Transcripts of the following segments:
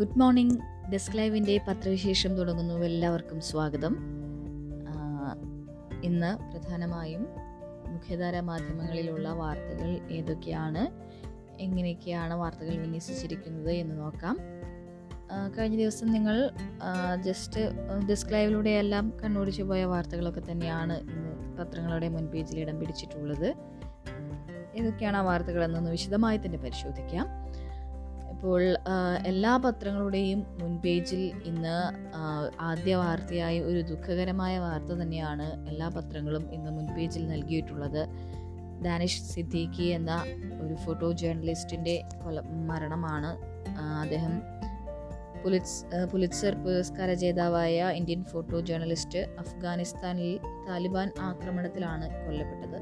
Good morning desk ലൈവിന്റെ പത്രവിശേഷം തുടങ്ങുന്നു. എല്ലാവർക്കും സ്വാഗതം. ഇന്ന് പ്രധാനമായും മുഖ്യധാര മാധ്യമങ്ങളിലുള്ള വാർത്തകൾ ഏതൊക്കെയാണ്? എങ്ങനെയൊക്കെയാണ് വാർത്തകൾ വിന്യസിച്ചിരിക്കുന്നത് എന്ന് നോക്കാം. കഴിഞ്ഞ ദിവസം നിങ്ങൾ ജസ്റ്റ് ഡെസ്ക് ലൈവിലൂടെ എല്ലാം കണ്ണോടിച്ചു പോയ വാർത്തകളൊക്കെ തന്നെയാണ് ഇന്ന് പത്രങ്ങളുടെ മുൻപേജിൽ ഇടം പിടിച്ചിട്ടുള്ളത്. ഏതൊക്കെയാണ് ആ വാർത്തകളെന്നൊന്ന് വിശദമായി തന്നെ പരിശോധിക്കാം. ഇപ്പോൾ എല്ലാ പത്രങ്ങളുടെയും മുൻപേജിൽ ഇന്ന് ആദ്യ വാർത്തയായി ഒരു ദുഃഖകരമായ വാർത്ത തന്നെയാണ് എല്ലാ പത്രങ്ങളും ഇന്ന് മുൻപേജിൽ നൽകിയിട്ടുള്ളത്. ദാനിഷ് സിദ്ദീഖി എന്ന ഒരു ഫോട്ടോ ജേർണലിസ്റ്റിന്റെ കൊല മരണമാണ്. അദ്ദേഹം പുലിറ്റ്സ് പുലിറ്റ്സർ പുരസ്കാര ജേതാവായ ഇന്ത്യൻ ഫോട്ടോ ജേർണലിസ്റ്റ് അഫ്ഗാനിസ്ഥാനിൽ താലിബാൻ ആക്രമണത്തിലാണ് കൊല്ലപ്പെട്ടത്.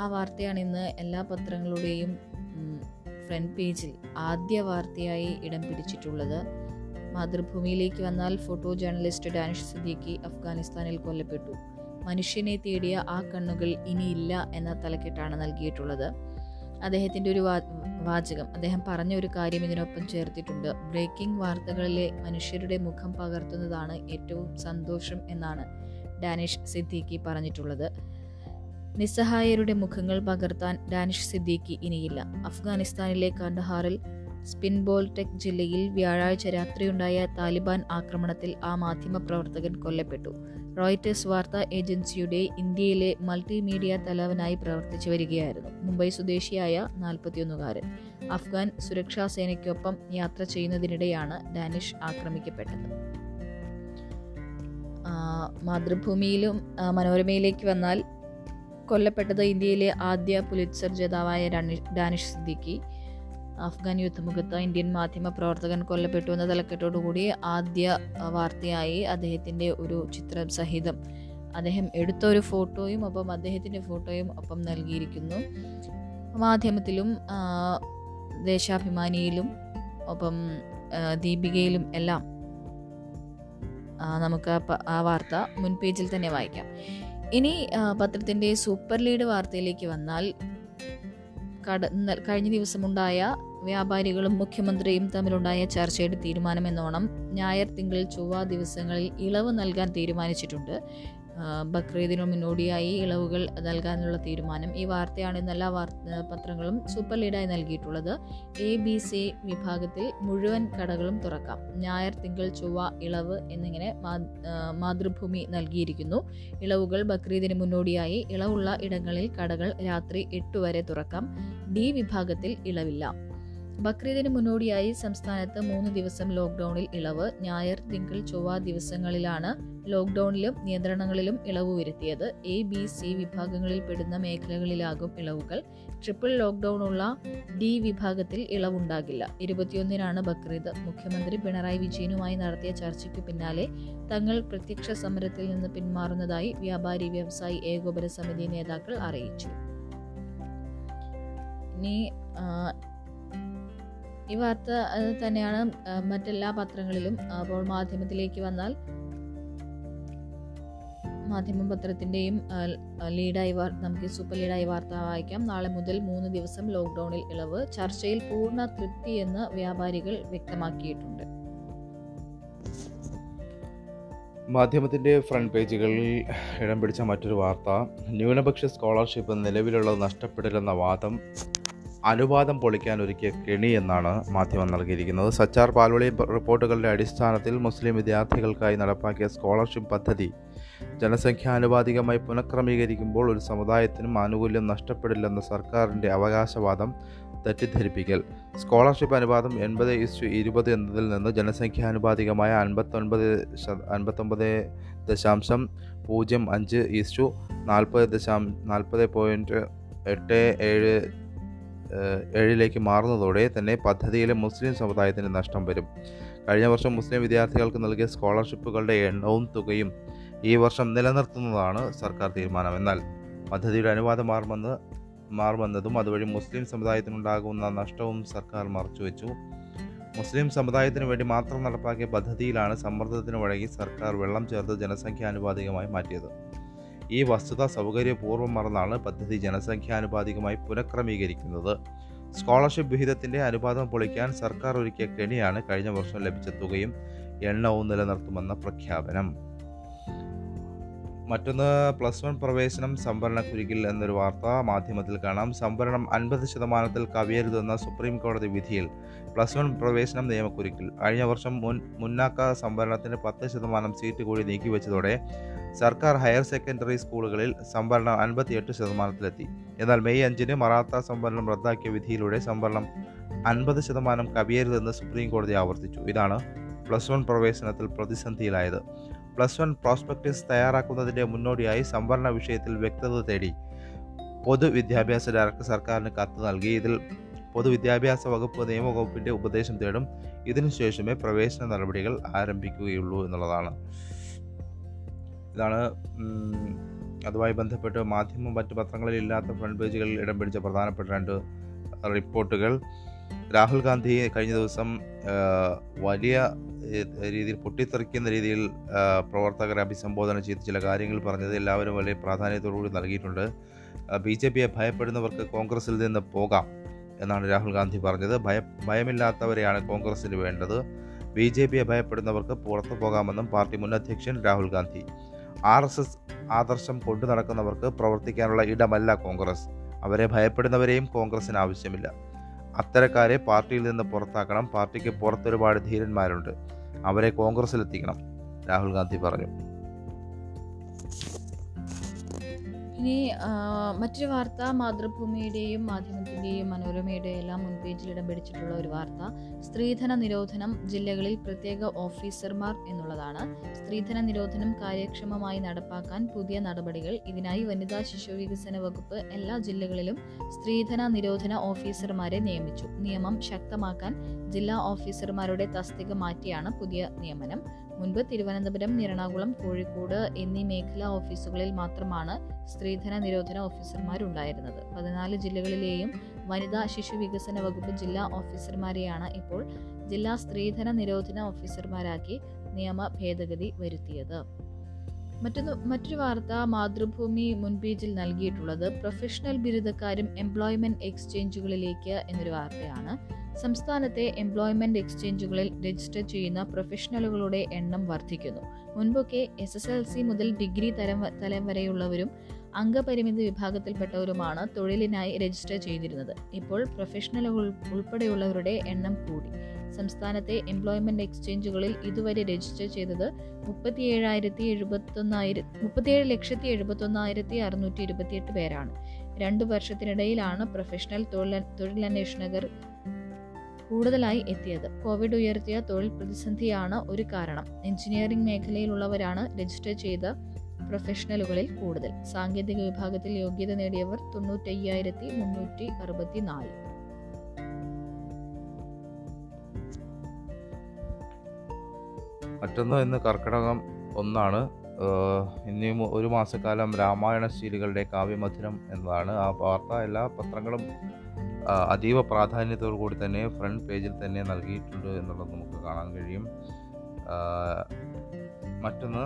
ആ വാർത്തയാണ് ഇന്ന് എല്ലാ പത്രങ്ങളുടെയും ഫ്രണ്ട് പേജിൽ ആദ്യ വാർത്തയായി ഇടം പിടിച്ചിട്ടുള്ളത്. മാതൃഭൂമിയിലേക്ക് വന്നാൽ ഫോട്ടോ ജേർണലിസ്റ്റ് ഡാനിഷ് സിദ്ദിഖി അഫ്ഗാനിസ്ഥാനിൽ കൊല്ലപ്പെട്ടു. മനുഷ്യനെ തേടിയ ആ കണ്ണുകൾ ഇനിയില്ല എന്ന തലക്കെട്ടാണ് നൽകിയിട്ടുള്ളത്. അദ്ദേഹത്തിന്റെ ഒരു വാചകം അദ്ദേഹം പറഞ്ഞ ഒരു കാര്യം ഇതിനൊപ്പം ചേർത്തിട്ടുണ്ട്. ബ്രേക്കിംഗ് വാർത്തകളിലെ മനുഷ്യരുടെ മുഖം പകർത്തുന്നതാണ് ഏറ്റവും സന്തോഷം എന്നാണ് ഡാനിഷ് സിദ്ദീഖി പറഞ്ഞിട്ടുള്ളത്. നിസ്സഹായരുടെ മുഖങ്ങൾ പകർത്താൻ ഡാനിഷ് സിദ്ദീഖി ഇനിയില്ല. അഫ്ഗാനിസ്ഥാനിലെ കണ്ഡഹാറിൽ സ്പിൻബോൾ ടെക് ജില്ലയിൽ വ്യാഴാഴ്ച രാത്രിയുണ്ടായ താലിബാൻ ആക്രമണത്തിൽ ആ മാധ്യമ പ്രവർത്തകൻ കൊല്ലപ്പെട്ടു. റോയിറ്റേഴ്സ് വാർത്താ ഏജൻസിയുടെ ഇന്ത്യയിലെ മൾട്ടിമീഡിയ തലവനായി പ്രവർത്തിച്ചു വരികയായിരുന്നു. മുംബൈ സ്വദേശിയായ നാൽപ്പത്തിയൊന്നുകാരൻ. അഫ്ഗാൻ സുരക്ഷാ സേനയ്ക്കൊപ്പം യാത്ര ചെയ്യുന്നതിനിടെയാണ് ഡാനിഷ് ആക്രമിക്കപ്പെട്ടത്. മാതൃഭൂമിയിലും മനോരമയിലേക്ക് വന്നാൽ കൊല്ലപ്പെട്ടത് ഇന്ത്യയിലെ ആദ്യ പുലിറ്റ്സർ ജേതാവായ ഡാനി- ഡാനിഷ് സിദ്ദിഖി. അഫ്ഗാൻ യുദ്ധമുഖത്ത് ഇന്ത്യൻ മാധ്യമ പ്രവർത്തകൻ കൊല്ലപ്പെട്ടു എന്ന തലക്കെട്ടോടുകൂടി ആദ്യ വാർത്തയായി അദ്ദേഹത്തിന്റെ ഒരു ചിത്രം സഹിതം. അദ്ദേഹം എടുത്ത ഒരു ഫോട്ടോയും ഒപ്പം അദ്ദേഹത്തിന്റെ ഫോട്ടോയും ഒപ്പം നൽകിയിരിക്കുന്നു. മാധ്യമത്തിലും ദേശാഭിമാനിയിലും ഒപ്പം ദീപികയിലും എല്ലാം നമുക്ക് ആ വാർത്ത മുൻ പേജിൽ തന്നെ വായിക്കാം. ഇനി പത്രത്തിന്റെ സൂപ്പർ ലീഡ് വാർത്തയിലേക്ക് വന്നാൽ കട കഴിഞ്ഞ ദിവസമുണ്ടായ വ്യാപാരികളും മുഖ്യമന്ത്രിയും തമ്മിലുണ്ടായ ചർച്ചയുടെ തീരുമാനമെന്നോണം ഞായർ തിങ്കൾ ചൊവ്വ ദിവസങ്ങളിൽ ഇളവ് നൽകാൻ തീരുമാനിച്ചിട്ടുണ്ട്. ബക്രീദിനു മുന്നോടിയായി ഇളവുകൾ നൽകാനുള്ള തീരുമാനം. ഈ വാർത്തയാണ് ഇന്ന് എല്ലാ പത്രങ്ങളും സൂപ്പർ ലീഡായി നൽകിയിട്ടുള്ളത്. എ ബി സി വിഭാഗത്തിൽ മുഴുവൻ കടകളും തുറക്കാം. ഞായർ തിങ്കൾ ചൊവ്വ ഇളവ് എന്നിങ്ങനെ മാതൃഭൂമി നൽകിയിരിക്കുന്നു. ഇളവുകൾ ബക്രീദിന് മുന്നോടിയായി ഇളവുള്ള ഇടങ്ങളിൽ കടകൾ രാത്രി എട്ട് വരെ തുറക്കാം. ഡി വിഭാഗത്തിൽ ഇളവില്ല. ബക്രീദിന് മുന്നോടിയായി സംസ്ഥാനത്ത് മൂന്ന് ദിവസം ലോക്ക്ഡൌണിൽ ഇളവ് ഞായർ തിങ്കൾ ചൊവ്വ ദിവസങ്ങളിലാണ് ലോക്ക്ഡൌണിലും നിയന്ത്രണങ്ങളിലും ഇളവ് വരുത്തിയത്. എ ബി സി വിഭാഗങ്ങളിൽ പെടുന്ന മേഖലകളിലാകും ഇളവുകൾ. ട്രിപ്പിൾ ലോക്ക്ഡൌൺ ഉള്ള ഡി വിഭാഗത്തിൽ ഇളവുണ്ടാകില്ല. ഇരുപത്തിയൊന്നിനാണ് ബക്രീദ്. മുഖ്യമന്ത്രി പിണറായി വിജയനുമായി നടത്തിയ ചർച്ചയ്ക്ക് പിന്നാലെ തങ്ങൾ പ്രത്യക്ഷ സമരത്തിൽ നിന്ന് പിന്മാറുന്നതായി വ്യാപാരി വ്യവസായി ഏകോപന സമിതി നേതാക്കൾ അറിയിച്ചു. ഈ വാർത്ത തന്നെയാണ് മറ്റെല്ലാ പത്രങ്ങളിലും അപ്പോൾ മാധ്യമത്തിലേക്ക് വന്നാൽ മാധ്യമ പത്രത്തിന്റെയും ലീഡായി നമുക്ക് സൂപ്പർ ലീഡായി വാർത്ത വായിക്കാം. നാളെ മുതൽ മൂന്ന് ദിവസം ലോക്ക്ഡൗണിൽ ഇളവ് ചർച്ചയിൽ പൂർണ തൃപ്തി എന്ന് വ്യാപാരികൾ വ്യക്തമാക്കിയിട്ടുണ്ട്. മാധ്യമത്തിന്റെ ഫ്രണ്ട് പേജുകളിൽ ഇടം പിടിച്ച മറ്റൊരു വാർത്ത ന്യൂനപക്ഷ സ്കോളർഷിപ്പ് നിലവിലുള്ളത് നഷ്ടപ്പെടില്ലെന്ന വാദം അനുവാദം പൊളിക്കാൻ ഒരുക്കിയ കെണി എന്നാണ് മാധ്യമം നൽകിയിരിക്കുന്നത്. സച്ചാർ പാൽവളി റിപ്പോർട്ടുകളുടെ അടിസ്ഥാനത്തിൽ മുസ്ലിം വിദ്യാർത്ഥികൾക്കായി നടപ്പാക്കിയ സ്കോളർഷിപ്പ് പദ്ധതി ജനസംഖ്യാനുപാതികമായി പുനഃക്രമീകരിക്കുമ്പോൾ ഒരു സമുദായത്തിനും ആനുകൂല്യം നഷ്ടപ്പെടില്ലെന്ന സർക്കാരിന്റെ അവകാശവാദം തെറ്റിദ്ധരിപ്പിക്കൽ. സ്കോളർഷിപ്പ് അനുപാതം എൺപത് ഇസ്റ്റു ഇരുപത് എന്നതിൽ നിന്ന് ജനസംഖ്യാനുപാതികമായ അൻപത്തൊൻപത് അൻപത്തൊൻപത് ദശാംശം പൂജ്യം അഞ്ച് ഇസ്റ്റു നാൽപ്പത് ദശാം നാൽപ്പത് പോയിന്റ് എട്ട് ഏഴ് ഏഴിലേക്ക് മാറുന്നതോടെ തന്നെ പദ്ധതിയിലെ മുസ്ലിം സമുദായത്തിന് നഷ്ടം വരും. കഴിഞ്ഞ വർഷം മുസ്ലിം വിദ്യാർത്ഥികൾക്ക് നൽകിയ സ്കോളർഷിപ്പുകളുടെ എണ്ണവും തുകയും ഈ വർഷം നിലനിർത്തുന്നതാണ് സർക്കാർ തീരുമാനം. എന്നാൽ പദ്ധതിയുടെ അനുവാദം മാറുമെന്ന് മാറുമെന്നതും അതുവഴി മുസ്ലിം സമുദായത്തിനുണ്ടാകുന്ന നഷ്ടവും സർക്കാർ മറച്ചുവെച്ചു. മുസ്ലിം സമുദായത്തിന് വേണ്ടി മാത്രം നടപ്പാക്കിയ പദ്ധതിയിലാണ് സമ്മർദ്ദത്തിന് വഴങ്ങി സർക്കാർ വെള്ളം ചേർത്ത് ജനസംഖ്യാനുപാതികമായി മാറ്റിയത്. ഈ വസ്തുത സൗകര്യപൂർവം മറന്നാണ് പദ്ധതി ജനസംഖ്യാനുപാതികമായി പുനഃക്രമീകരിക്കുന്നത്. സ്കോളർഷിപ്പ് വിഹിതത്തിന്റെ അനുപാതം പൊളിക്കാൻ സർക്കാർ ഒരുക്കിയ കെണിയാണ് കഴിഞ്ഞ വർഷം ലഭിച്ച തുകയും എണ്ണവും നിലനിർത്തുമെന്ന പ്രഖ്യാപനം. മറ്റൊന്ന് പ്ലസ് വൺ പ്രവേശനം സംവരണ കുരുക്കിൽ എന്നൊരു വാർത്ത മാധ്യമത്തിൽ കാണാം. സംവരണം അൻപത് ശതമാനത്തിൽ കവിയരുതെന്ന സുപ്രീം കോടതി വിധിയിൽ പ്ലസ് വൺ പ്രവേശനം നിയമക്കുരുക്കിൽ. കഴിഞ്ഞ വർഷം മുൻ മുന്നാക്ക സംവരണത്തിന് പത്ത് ശതമാനം സീറ്റ് കൂടി നീക്കിവെച്ചതോടെ സർക്കാർ ഹയർ സെക്കൻഡറി സ്കൂളുകളിൽ സംവരണം അൻപത്തിയെട്ട് ശതമാനത്തിലെത്തി. എന്നാൽ മെയ് അഞ്ചിന് മറാത്ത സംവരണം റദ്ദാക്കിയ വിധിയിലൂടെ സംവരണം അൻപത് ശതമാനം കവിയരുതെന്ന് സുപ്രീം കോടതി ആവർത്തിച്ചു. ഇതാണ് പ്ലസ് വൺ പ്രവേശനത്തിൽ പ്രതിസന്ധിയിലായത്. പ്ലസ് വൺ പ്രോസ്പെക്ടീസ് തയ്യാറാക്കുന്നതിന്റെ മുന്നോടിയായി സംവരണ വിഷയത്തിൽ വ്യക്തത തേടി പൊതുവിദ്യാഭ്യാസ ഡയറക്ടർ സർക്കാരിന് കത്ത് നൽകി. ഇതിൽ പൊതുവിദ്യാഭ്യാസ വകുപ്പ് നിയമവകുപ്പിന്റെ ഉപദേശം തേടും. ഇതിനുശേഷമേ പ്രവേശന നടപടികൾ ആരംഭിക്കുകയുള്ളൂ എന്നുള്ളതാണ്. ഇതാണ് അതുമായി ബന്ധപ്പെട്ട് മാധ്യമം മറ്റ് പത്രങ്ങളിൽ ഇല്ലാത്ത ഫ്രണ്ട് പേജുകളിൽ ഇടം പിടിച്ച പ്രധാനപ്പെട്ട രണ്ട് റിപ്പോർട്ടുകൾ. രാഹുൽ ഗാന്ധി കഴിഞ്ഞ ദിവസം വലിയ രീതിയിൽ പൊട്ടിത്തെറിക്കുന്ന രീതിയിൽ പ്രവർത്തകരെ അഭിസംബോധന ചെയ്ത് ചില കാര്യങ്ങൾ പറഞ്ഞത് എല്ലാവരും വലിയ പ്രാധാന്യത്തോടുകൂടി നൽകിയിട്ടുണ്ട്. ബി ജെ പിയെ ഭയപ്പെടുന്നവർക്ക് കോൺഗ്രസിൽ നിന്ന് പോകാം എന്നാണ് രാഹുൽ ഗാന്ധി പറഞ്ഞത്. ഭയ ഭയമില്ലാത്തവരെയാണ് കോൺഗ്രസിന് വേണ്ടത്. ബി ജെ പിയെ ഭയപ്പെടുന്നവർക്ക് പുറത്തു പോകാമെന്നും പാർട്ടി മുൻ അധ്യക്ഷൻ Rahul Gandhi. R S S ആദർശം കൊണ്ടു നടക്കുന്നവർക്ക് പ്രവർത്തിക്കാനുള്ള ഇടമല്ല കോൺഗ്രസ്. അവരെ ഭയപ്പെടുന്നവരെയും കോൺഗ്രസിന് ആവശ്യമില്ല. അത്തരക്കാരെ പാർട്ടിയിൽ നിന്ന് പുറത്താക്കണം. പാർട്ടിക്ക് പുറത്തൊരുപാട് ധീരന്മാരുണ്ട്. അവരെ കോൺഗ്രസിലെത്തിക്കണം രാഹുൽ ഗാന്ധി പറഞ്ഞു. ഇനി മറ്റൊരു വാർത്ത മാതൃഭൂമിയുടെയും മാധ്യമത്തിന്റെയും മനോരമയുടെയും എല്ലാം മുൻപേജിൽ ഇടം പിടിച്ചിട്ടുള്ള ഒരു വാർത്ത. സ്ത്രീധന നിരോധനം ജില്ലകളിൽ പ്രത്യേക ഓഫീസർമാർ എന്നുള്ളതാണ്. സ്ത്രീധന നിരോധനം കാര്യക്ഷമമായി നടപ്പാക്കാൻ പുതിയ നടപടികൾ. ഇതിനായി വനിതാ ശിശു വികസന വകുപ്പ് എല്ലാ ജില്ലകളിലും സ്ത്രീധന നിരോധന ഓഫീസർമാരെ നിയമിച്ചു. നിയമം ശക്തമാക്കാൻ ജില്ലാ ഓഫീസർമാരുടെ തസ്തിക മാറ്റിയാണ് പുതിയ നിയമനം. മുൻപ് തിരുവനന്തപുരം എറണാകുളം കോഴിക്കോട് എന്നീ മേഖലാ ഓഫീസുകളിൽ മാത്രമാണ് സ്ത്രീധന നിരോധന ഓഫീസർമാരുണ്ടായിരുന്നത്. പതിനാല് ജില്ലകളിലെയും വനിതാ ശിശു വികസന വകുപ്പ് ജില്ലാ ഓഫീസർമാരെയാണ് ഇപ്പോൾ ജില്ലാ സ്ത്രീധന നിരോധന ഓഫീസർമാരാക്കി നിയമ ഭേദഗതി വരുത്തിയത്. മറ്റൊന്ന് മറ്റൊരു വാർത്ത മാതൃഭൂമി മുൻപേജിൽ നൽകിയിട്ടുള്ളത് പ്രൊഫഷണൽ ബിരുദക്കാരും എംപ്ലോയ്മെന്റ് എക്സ്ചേഞ്ചുകളിലേക്ക് എന്നൊരു വാർത്തയാണ്. സംസ്ഥാനത്തെ എംപ്ലോയ്മെന്റ് എക്സ്ചേഞ്ചുകളിൽ രജിസ്റ്റർ ചെയ്യുന്ന പ്രൊഫഷണലുകളുടെ എണ്ണം വർദ്ധിക്കുന്നു. മുൻപൊക്കെ എസ് എസ് എൽ സി മുതൽ ഡിഗ്രി തരം തലം വരെയുള്ളവരും അംഗപരിമിതി വിഭാഗത്തിൽപ്പെട്ടവരുമാണ് തൊഴിലിനായി രജിസ്റ്റർ ചെയ്തിരുന്നത്. ഇപ്പോൾ പ്രൊഫഷണലുകൾ ഉൾപ്പെടെയുള്ളവരുടെ എണ്ണം കൂടി. സംസ്ഥാനത്തെ എംപ്ലോയ്മെന്റ് എക്സ്ചേഞ്ചുകളിൽ ഇതുവരെ രജിസ്റ്റർ ചെയ്തത് മുപ്പത്തിയേഴായിരത്തി എഴുപത്തൊന്നായിരത്തി മുപ്പത്തിയേഴ് ലക്ഷത്തി എഴുപത്തൊന്നായിരത്തി അറുന്നൂറ്റി ഇരുപത്തിയെട്ട് പേരാണ്. രണ്ടു വർഷത്തിനിടയിലാണ് പ്രൊഫഷണൽ തൊഴിൽ തൊഴിലന്വേഷകർ കൂടുതലായി എത്തിയത്. കോവിഡ് ഉയർത്തിയ തൊഴിൽ പ്രതിസന്ധിയാണ് ഒരു കാരണം. എഞ്ചിനീയറിംഗ് മേഖലയിലുള്ളവരാണ് രജിസ്റ്റർ ചെയ്ത പ്രൊഫഷണലുകളിൽ കൂടുതൽ. സാങ്കേതിക വിഭാഗത്തിൽ യോഗ്യത നേടിയവർ തൊണ്ണൂറ്റയ്യായിരത്തി മുന്നൂറ്റി അറുപത്തി നാല് മറ്റൊന്ന് ഇന്ന് കർക്കിടകം ഒന്നാണ്. ഇനി ഒരു മാസക്കാലം രാമായണ ശീലുകളുടെ കാവ്യമധുരം എന്നതാണ് ആ വാർത്ത. എല്ലാ പത്രങ്ങളും അതീവ പ്രാധാന്യത്തോടു കൂടി തന്നെ ഫ്രണ്ട് പേജിൽ തന്നെ നൽകിയിട്ടുണ്ട് എന്നുള്ളത് നമുക്ക് കാണാൻ കഴിയും. മറ്റൊന്ന്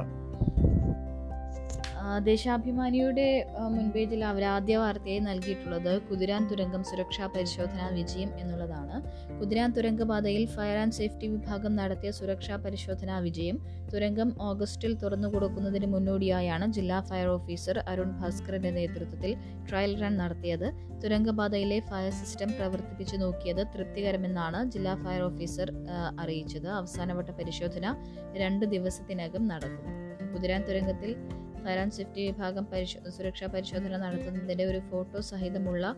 ദേശാഭിമാനിയുടെ മുൻപേജിൽ അവർ ആദ്യ വാർത്തയായി നൽകിയിട്ടുള്ളത് കുതിരാൻ തുരങ്കം സുരക്ഷാ പരിശോധനാ വിജയം എന്നുള്ളതാണ്. കുതിരാൻ തുരങ്കപാതയിൽ ഫയർ ആൻഡ് സേഫ്റ്റി വിഭാഗം നടത്തിയ സുരക്ഷാ പരിശോധനാ വിജയം തുരങ്കം ഓഗസ്റ്റിൽ തുറന്നു കൊടുക്കുന്നതിന് മുന്നോടിയായാണ് ജില്ലാ ഫയർ ഓഫീസർ അരുൺ ഭാസ്കറിന്റെ നേതൃത്വത്തിൽ ട്രയൽ റൺ നടത്തിയത്. തുരങ്കപാതയിലെ ഫയർ സിസ്റ്റം പ്രവർത്തിപ്പിച്ചു നോക്കിയത് തൃപ്തികരമെന്നാണ് ജില്ലാ ഫയർ ഓഫീസർ അറിയിച്ചത്. അവസാനവട്ട പരിശോധന രണ്ട് ദിവസത്തിനകം നടക്കും. കുതിരാൻ തുരങ്കത്തിൽ ആൻഡ് സേഫ്റ്റി വിഭാഗം പരിശോ സുരക്ഷാ പരിശോധന നടത്തുന്നതിന്റെ ഒരു ഫോട്ടോ സഹിതമുള്ള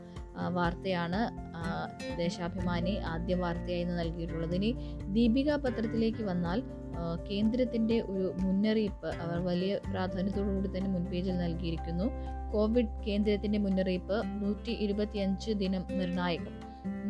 വാർത്തയാണ് ദേശാഭിമാനി ആദ്യ വാർത്തയായി ഇന്ന് നൽകിയിട്ടുള്ളത്. ഇനി ദീപിക പത്രത്തിലേക്ക് വന്നാൽ കേന്ദ്രത്തിന്റെ ഒരു മുന്നറിയിപ്പ് അവർ വലിയ പ്രാധാന്യത്തോടുകൂടി തന്നെ മുൻപേജിൽ നൽകിയിരിക്കുന്നു. കോവിഡ് കേന്ദ്രത്തിന്റെ മുന്നറിയിപ്പ് നൂറ്റി ഇരുപത്തിയഞ്ച് ദിനം നിർണായകം.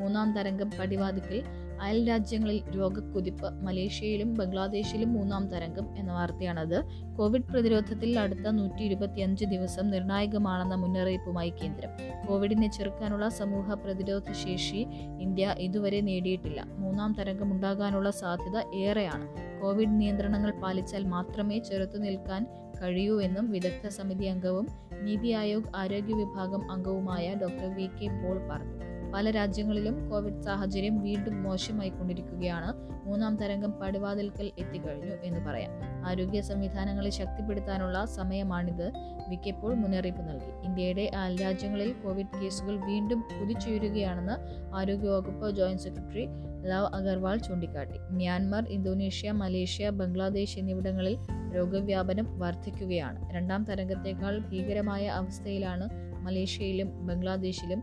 മൂന്നാം തരംഗം പടിവാതിക്കൽ അയൽ രാജ്യങ്ങളിൽ രോഗക്കുതിപ്പ് മലേഷ്യയിലും ബംഗ്ലാദേശിലും മൂന്നാം തരംഗം എന്ന വാർത്തയാണത്. കോവിഡ് പ്രതിരോധത്തിൽ അടുത്ത നൂറ്റി ഇരുപത്തിയഞ്ച് ദിവസം നിർണായകമാണെന്ന മുന്നറിയിപ്പുമായി കേന്ദ്രം. കോവിഡിനെ ചെറുക്കാനുള്ള സമൂഹ പ്രതിരോധ ശേഷി ഇന്ത്യ ഇതുവരെ നേടിയിട്ടില്ല. മൂന്നാം തരംഗം ഉണ്ടാകാനുള്ള സാധ്യത ഏറെയാണ്. കോവിഡ് നിയന്ത്രണങ്ങൾ പാലിച്ചാൽ മാത്രമേ ചെറുത്തു നിൽക്കാൻ കഴിയൂ എന്നും വിദഗ്ധ സമിതി അംഗവും നീതി ആയോഗ് ആരോഗ്യ വിഭാഗം അംഗവുമായ ഡോക്ടർ വി കെ പോൾ പറഞ്ഞു. പല രാജ്യങ്ങളിലും കോവിഡ് സാഹചര്യം വീണ്ടും മോശമായിക്കൊണ്ടിരിക്കുകയാണ്. മൂന്നാം തരംഗം പടിവാതിൽക്കൽ എത്തിക്കഴിഞ്ഞു എന്ന് പറയാം. ആരോഗ്യ സംവിധാനങ്ങളെ ശക്തിപ്പെടുത്താനുള്ള സമയമാണിത്. മിക്കപ്പോൾ മുന്നറിയിപ്പ് നൽകി. ഇന്ത്യയുടെ രാജ്യങ്ങളിൽ കോവിഡ് കേസുകൾ വീണ്ടും കുതിച്ചുയരുകയാണെന്ന് ആരോഗ്യവകുപ്പ് ജോയിന്റ് സെക്രട്ടറി ലവ് അഗർവാൾ ചൂണ്ടിക്കാട്ടി. മ്യാൻമാർ ഇന്തോനേഷ്യ മലേഷ്യ ബംഗ്ലാദേശ് എന്നിവിടങ്ങളിൽ രോഗവ്യാപനം വർദ്ധിക്കുകയാണ് രണ്ടാം തരംഗത്തേക്കാൾ ഭീകരമായ അവസ്ഥയിലാണ് മലേഷ്യയിലും ബംഗ്ലാദേശിലും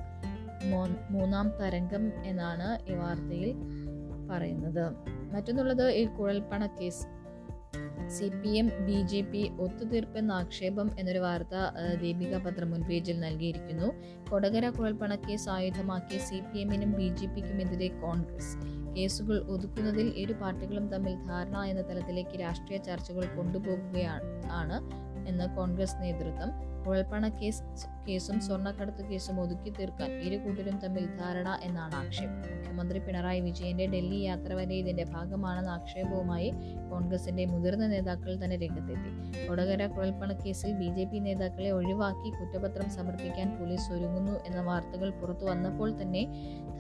മൂന്നാം തരംഗം എന്നാണ് ഈ വാർത്തയിൽ പറയുന്നത്. മറ്റൊന്നുള്ളത് ഈ കുഴൽപ്പണ case. C P M B J P ഒത്തുതീർപ്പെന്ന ആക്ഷേപം എന്നൊരു വാർത്ത ദീപിക പത്രം മുൻപേജിൽ നൽകിയിരിക്കുന്നു. കൊടകര കുഴൽപ്പണ കേസ് ആയുധമാക്കി സി പി എമ്മിനും ബി ജെ പിക്കുമെതിരെ കോൺഗ്രസ്. കേസുകൾ ഒതുക്കുന്നതിൽ ഇരു പാർട്ടികളും തമ്മിൽ ധാരണ എന്ന തലത്തിലേക്ക് രാഷ്ട്രീയ ചർച്ചകൾ കൊണ്ടുപോകുകയാണ് ആണ് എന്ന് കോൺഗ്രസ് നേതൃത്വം കുഴൽപ്പണ കേസ് കേസും സ്വർണക്കടത്ത് കേസും ഒതുക്കി തീർക്കാൻ ഇരു കൂട്ടരും തമ്മിൽ ധാരണ എന്നാണ് ആക്ഷേപം. മുഖ്യമന്ത്രി പിണറായി വിജയന്റെ ഡൽഹി യാത്ര വരെ ഇതിന്റെ ഭാഗമാണെന്ന ആക്ഷേപവുമായി കോൺഗ്രസിന്റെ മുതിർന്ന നേതാക്കൾ തന്നെ രംഗത്തെത്തി. കൊടകര കുഴൽപ്പണ കേസിൽ ബി ജെ പി നേതാക്കളെ ഒഴിവാക്കി കുറ്റപത്രം സമർപ്പിക്കാൻ പോലീസ് ഒരുങ്ങുന്നു എന്ന വാർത്തകൾ പുറത്തു വന്നപ്പോൾ തന്നെ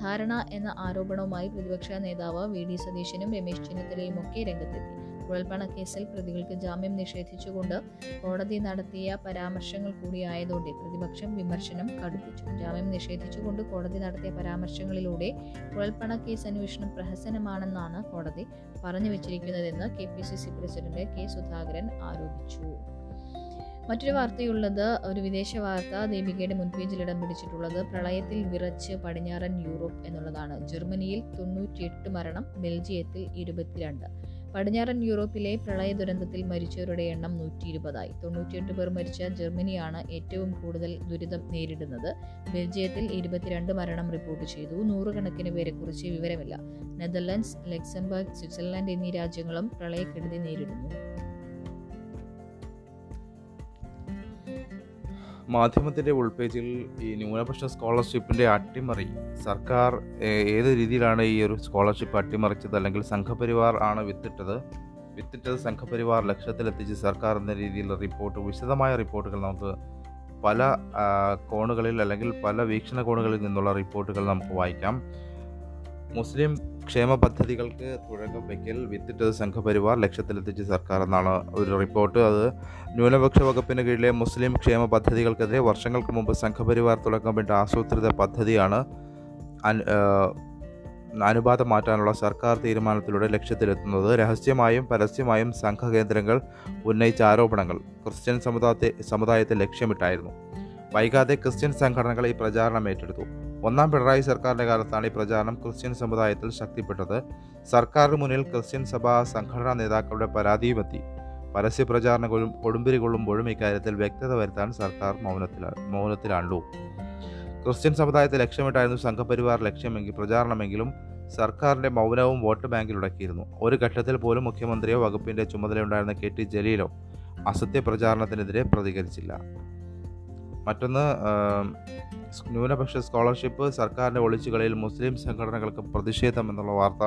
ധാരണ എന്ന ആരോപണവുമായി പ്രതിപക്ഷ നേതാവ് വി ഡി സതീശനും രമേശ് ചെന്നിത്തലയും ഒക്കെ രംഗത്തെത്തി. കുഴൽപ്പണ കേസിൽ പ്രതികൾക്ക് ജാമ്യം നിഷേധിച്ചുകൊണ്ട് കോടതി നടത്തിയ പരാമർശങ്ങൾ കൂടിയായതോടെ പ്രതിപക്ഷം വിമർശനം കടുപ്പിച്ചു. ജാമ്യം നിഷേധിച്ചുകൊണ്ട് കോടതി നടത്തിയ പരാമർശങ്ങളിലൂടെ കുഴൽപ്പണ കേസ് അന്വേഷണം പ്രഹസനമാണെന്നാണ് കോടതി പറഞ്ഞു വെച്ചിരിക്കുന്നതെന്ന് K P C C president K Sudhakaran ആരോപിച്ചു. മറ്റൊരു വാർത്തയുള്ളത് ഒരു വിദേശ വാർത്ത ദീപികയുടെ മുൻപേജിൽ ഇടം പിടിച്ചിട്ടുള്ളത് പ്രളയത്തിൽ വിറച്ച് പടിഞ്ഞാറൻ യൂറോപ്പ് എന്നുള്ളതാണ്. ജർമ്മനിയിൽ തൊണ്ണൂറ്റിയെട്ട് മരണം ബെൽജിയത്തിൽ ഇരുപത്തിരണ്ട്. പടിഞ്ഞാറൻ യൂറോപ്പിലെ പ്രളയ ദുരന്തത്തിൽ മരിച്ചവരുടെ എണ്ണം നൂറ്റി ഇരുപതായി തൊണ്ണൂറ്റിയെട്ട് പേർ മരിച്ച ജർമ്മനിയാണ് ഏറ്റവും കൂടുതൽ ദുരിതം നേരിടുന്നത്. ബെൽജിയത്തിൽ ഇരുപത്തിരണ്ട് മരണം റിപ്പോർട്ട് ചെയ്തു. നൂറുകണക്കിന് പേരെക്കുറിച്ച് വിവരമില്ല. നെതർലൻഡ്സ് ലക്സംബർഗ് സ്വിറ്റ്സർലൻഡ് എന്നീ രാജ്യങ്ങളും പ്രളയക്കെടുതി നേരിടുന്നു. മാധ്യമത്തിന്റെ ഉൾപേജിൽ ഈ ന്യൂനപക്ഷ സ്കോളർഷിപ്പിന്റെ അട്ടിമറി. സർക്കാർ ഏത് രീതിയിലാണ് ഈ ഒരു സ്കോളർഷിപ്പ് അട്ടിമറിച്ചത്? അല്ലെങ്കിൽ സംഘപരിവാർ ആണ് വിത്തിട്ടത്? വിത്തിട്ടത് സംഘപരിവാർ ലക്ഷ്യത്തിലെത്തിച്ച് സർക്കാർ എന്ന രീതിയിൽ റിപ്പോർട്ട് വിശദമായ റിപ്പോർട്ടുകൾ നമുക്ക് പല കോണുകളിൽ അല്ലെങ്കിൽ പല വീക്ഷണ കോണുകളിൽ നിന്നുള്ള റിപ്പോർട്ടുകൾ നമുക്ക് വായിക്കാം. മുസ്ലിം ക്ഷേമ പദ്ധതികൾക്ക് തുടക്കം വയ്ക്കൽ വിത്തിട്ടത് സംഘപരിവാർ ലക്ഷ്യത്തിലെത്തിച്ച് സർക്കാർ എന്നാണ് ഒരു റിപ്പോർട്ട്. അത് ന്യൂനപക്ഷ വകുപ്പിന് കീഴിലെ മുസ്ലിം ക്ഷേമ പദ്ധതികൾക്കെതിരെ വർഷങ്ങൾക്ക് മുമ്പ് സംഘപരിവാർ തുടക്കമിട്ട ആസൂത്രിത പദ്ധതിയാണ് അനുപാതം മാറ്റാനുള്ള സർക്കാർ തീരുമാനത്തിലൂടെ ലക്ഷ്യത്തിലെത്തുന്നത്. രഹസ്യമായും പരസ്യമായും സംഘകേന്ദ്രങ്ങൾ ഉന്നയിച്ച ആരോപണങ്ങൾ ക്രിസ്ത്യൻ സമുദായത്തെ സമുദായത്തെ ലക്ഷ്യമിട്ടായിരുന്നു. വൈകാതെ ക്രിസ്ത്യൻ സംഘടനകൾ ഈ പ്രചാരണം ഏറ്റെടുത്തു. ഒന്നാം പിണറായി സർക്കാരിന്റെ കാലത്താണ് ഈ പ്രചാരണം ക്രിസ്ത്യൻ സമുദായത്തിൽ ശക്തിപ്പെട്ടത്. സർക്കാരിന് മുന്നിൽ ക്രിസ്ത്യൻ സഭാ സംഘടനാ നേതാക്കളുടെ പരാതിയുമെത്തി. പരസ്യ പ്രചാരണ കൊടുമ്പിരി കൊള്ളുമ്പോഴും ഇക്കാര്യത്തിൽ വ്യക്തത വരുത്താൻ സർക്കാർ മൗനത്തിലാണ് മൗനത്തിലാണ്ടു ക്രിസ്ത്യൻ സമുദായത്തെ ലക്ഷ്യമിട്ടായിരുന്നു സംഘപരിവാർ ലക്ഷ്യമെങ്കിൽ പ്രചാരണമെങ്കിലും സർക്കാരിന്റെ മൗനവും വോട്ട് ബാങ്കിൽ ഉടക്കിയിരുന്നു. ഒരു ഘട്ടത്തിൽ പോലും മുഖ്യമന്ത്രിയോ വകുപ്പിന്റെ ചുമതലയുണ്ടായിരുന്ന കെ ടി ജലീലോ അസത്യ പ്രചാരണത്തിനെതിരെ പ്രതികരിച്ചില്ല. മറ്റൊന്ന് ന്യൂനപക്ഷ സ്കോളർഷിപ്പ് സർക്കാരിന്റെ ഒളിച്ചുകളിയിൽ മുസ്ലിം സംഘടനകൾക്ക് പ്രതിഷേധം എന്നുള്ള വാർത്ത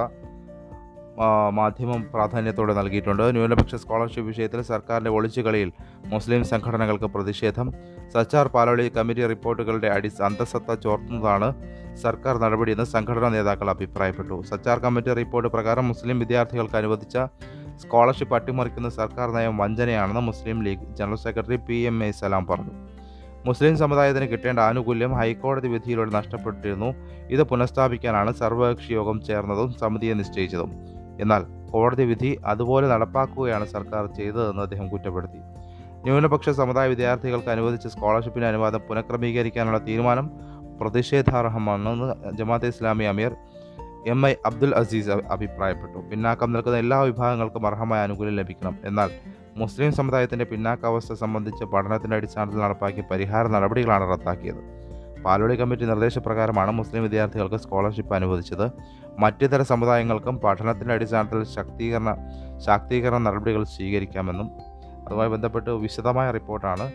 മാധ്യമം പ്രാധാന്യത്തോടെ നൽകിയിട്ടുണ്ട്. ന്യൂനപക്ഷ സ്കോളർഷിപ്പ് വിഷയത്തിൽ സർക്കാരിന്റെ ഒളിച്ചുകളിയിൽ മുസ്ലിം സംഘടനകൾക്ക് പ്രതിഷേധം. സച്ചാർ പാലോളി കമ്മിറ്റി റിപ്പോർട്ടുകളുടെ അടി അന്തസത്ത ചോർത്തുന്നതാണ് സർക്കാർ നടപടിയെന്ന് സംഘടനാ നേതാക്കൾ അഭിപ്രായപ്പെട്ടു. സച്ചാർ കമ്മിറ്റി റിപ്പോർട്ട് പ്രകാരം മുസ്ലിം വിദ്യാർത്ഥികൾക്ക് അനുവദിച്ച സ്കോളർഷിപ്പ് അട്ടിമറിക്കുന്ന സർക്കാർ നയം വഞ്ചനയാണെന്ന് Muslim League general secretary P M A Salam പറഞ്ഞു. മുസ്ലിം സമുദായത്തിന് കിട്ടേണ്ട ആനുകൂല്യം ഹൈക്കോടതി വിധിയിലൂടെ നഷ്ടപ്പെട്ടിരുന്നു. ഇത് പുനഃസ്ഥാപിക്കാനാണ് സർവകക്ഷി യോഗം ചേർന്നതും സമിതിയെ നിശ്ചയിച്ചതും. എന്നാൽ കോടതി വിധി അതുപോലെ നടപ്പാക്കുകയാണ് സർക്കാർ ചെയ്തതെന്ന് അദ്ദേഹം കുറ്റപ്പെടുത്തി. ന്യൂനപക്ഷ സമുദായ വിദ്യാർത്ഥികൾക്ക് അനുവദിച്ച സ്കോളർഷിപ്പിന് അനുവാദം പുനഃക്രമീകരിക്കാനുള്ള തീരുമാനം പ്രതിഷേധാർഹമാണെന്ന് ജമാഅത്തെ ഇസ്ലാമി അമീർ എം ഐ അബ്ദുൽ അസീസ് അഭിപ്രായപ്പെട്ടു. പിന്നാക്കം നിൽക്കുന്ന എല്ലാ വിഭാഗങ്ങൾക്കും അർഹമായ ആനുകൂല്യം ലഭിക്കണം. എന്നാൽ മുസ്ലിം സമുദായത്തിന്റെ പിന്നാക്കാവസ്ഥ സംബന്ധിച്ച് പഠനത്തിന്റെ അടിസ്ഥാനത്തിൽ നടപ്പാക്കിയ പരിഹാര നടപടികളാണ് റദ്ദാക്കിയത്. പാലോളി കമ്മിറ്റി നിർദ്ദേശപ്രകാരമാണ് മുസ്ലിം വിദ്യാർത്ഥികൾക്ക് സ്കോളർഷിപ്പ് അനുവദിച്ചത്. മറ്റു തര സമുദായങ്ങൾക്കും പഠനത്തിന്റെ അടിസ്ഥാനത്തിൽ ശാക്തീകരണ ശാക്തീകരണ നടപടികൾ സ്വീകരിക്കാമെന്നും അതുമായി ബന്ധപ്പെട്ട് വിശദമായ റിപ്പോർട്ടാണ്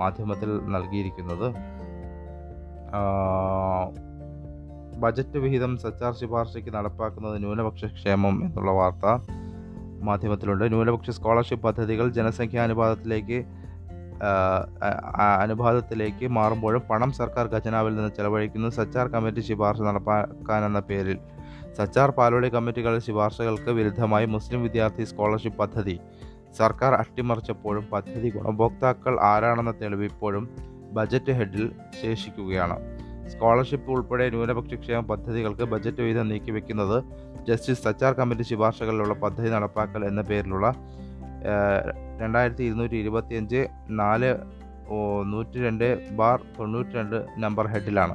മാധ്യമത്തിൽ നൽകിയിരിക്കുന്നത്. ബജറ്റ് വിഹിതം സച്ചാർ ശുപാർശയ്ക്ക് നടപ്പാക്കുന്നത് ന്യൂനപക്ഷ ക്ഷേമം എന്നുള്ള വാർത്ത മാധ്യമത്തിലുണ്ട്. ന്യൂനപക്ഷ സ്കോളർഷിപ്പ് പദ്ധതികൾ ജനസംഖ്യാനുപാതത്തിലേക്ക് അനുപാതത്തിലേക്ക് മാറുമ്പോഴും പണം സർക്കാർ ഖജനാവിൽ നിന്ന് ചെലവഴിക്കുന്നു. സച്ചാർ കമ്മിറ്റി ശുപാർശ നടപ്പാക്കാനെന്ന പേരിൽ സച്ചാർ പാലോളി കമ്മിറ്റികളുടെ ശുപാർശകൾക്ക് വിരുദ്ധമായി മുസ്ലിം വിദ്യാർത്ഥി സ്കോളർഷിപ്പ് പദ്ധതി. സർക്കാർ അട്ടിമറിച്ചപ്പോഴും പദ്ധതി ഗുണഭോക്താക്കൾ ആരാണെന്ന തെളിവ് ഇപ്പോഴും ബജറ്റ് ഹെഡിൽ ശേഷിക്കുകയാണ്. സ്കോളർഷിപ്പ് ഉൾപ്പെടെ ന്യൂനപക്ഷ ക്ഷേമ പദ്ധതികൾക്ക് ബജറ്റ് വിഹിതം നീക്കിവെക്കുന്നത് ജസ്റ്റിസ് സച്ചാർ കമ്മിറ്റി ശുപാർശകളിലുള്ള പദ്ധതി നടപ്പാക്കൽ എന്ന പേരിലുള്ള രണ്ടായിരത്തി ഇരുന്നൂറ്റി ഇരുപത്തിയഞ്ച് നാല് നൂറ്റി രണ്ട് ബാർ തൊണ്ണൂറ്റി രണ്ട് നമ്പർ ഹെഡിലാണ്.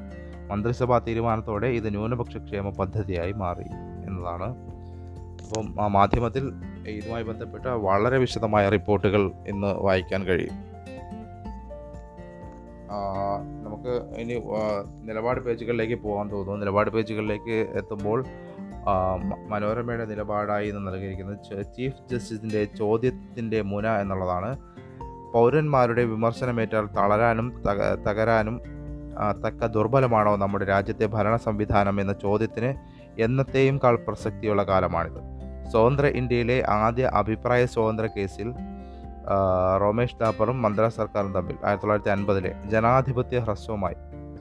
മന്ത്രിസഭാ തീരുമാനത്തോടെ ഇത് ന്യൂനപക്ഷ ക്ഷേമ പദ്ധതിയായി മാറി എന്നതാണ്. അപ്പം ആ മാധ്യമത്തിൽ ഇതുമായി ബന്ധപ്പെട്ട വളരെ വിശദമായ റിപ്പോർട്ടുകൾ ഇന്ന് വായിക്കാൻ കഴിയും. നമുക്ക് ഇനി നിലപാട് പേജുകളിലേക്ക് പോകാൻ തോന്നുന്നു. നിലപാട് പേജുകളിലേക്ക് എത്തുമ്പോൾ മനോരമയുടെ നിലപാടായി ഇന്ന് നൽകിയിരിക്കുന്നത് ചീഫ് ജസ്റ്റിസിന്റെ ചോദ്യത്തിന്റെ മുന എന്നുള്ളതാണ്. പൗരന്മാരുടെ വിമർശനമേറ്റാൽ തളരാനും തക- തകരാനും തക്ക ദുർബലമാണോ നമ്മുടെ രാജ്യത്തെ ഭരണ സംവിധാനം എന്ന ചോദ്യത്തിന് എന്നത്തെയും കാൾ പ്രസക്തിയുള്ള കാലമാണിത്. സ്വതന്ത്ര ഇന്ത്യയിലെ ആദ്യ അഭിപ്രായ സ്വാതന്ത്ര്യ കേസിൽ റോമേഷ് താപ്പറും മദ്രാസ് സർക്കാരും തമ്മിൽ ആയിരത്തി തൊള്ളായിരത്തി അൻപതിലെ ജനാധിപത്യ ഹ്രസ്വമായി.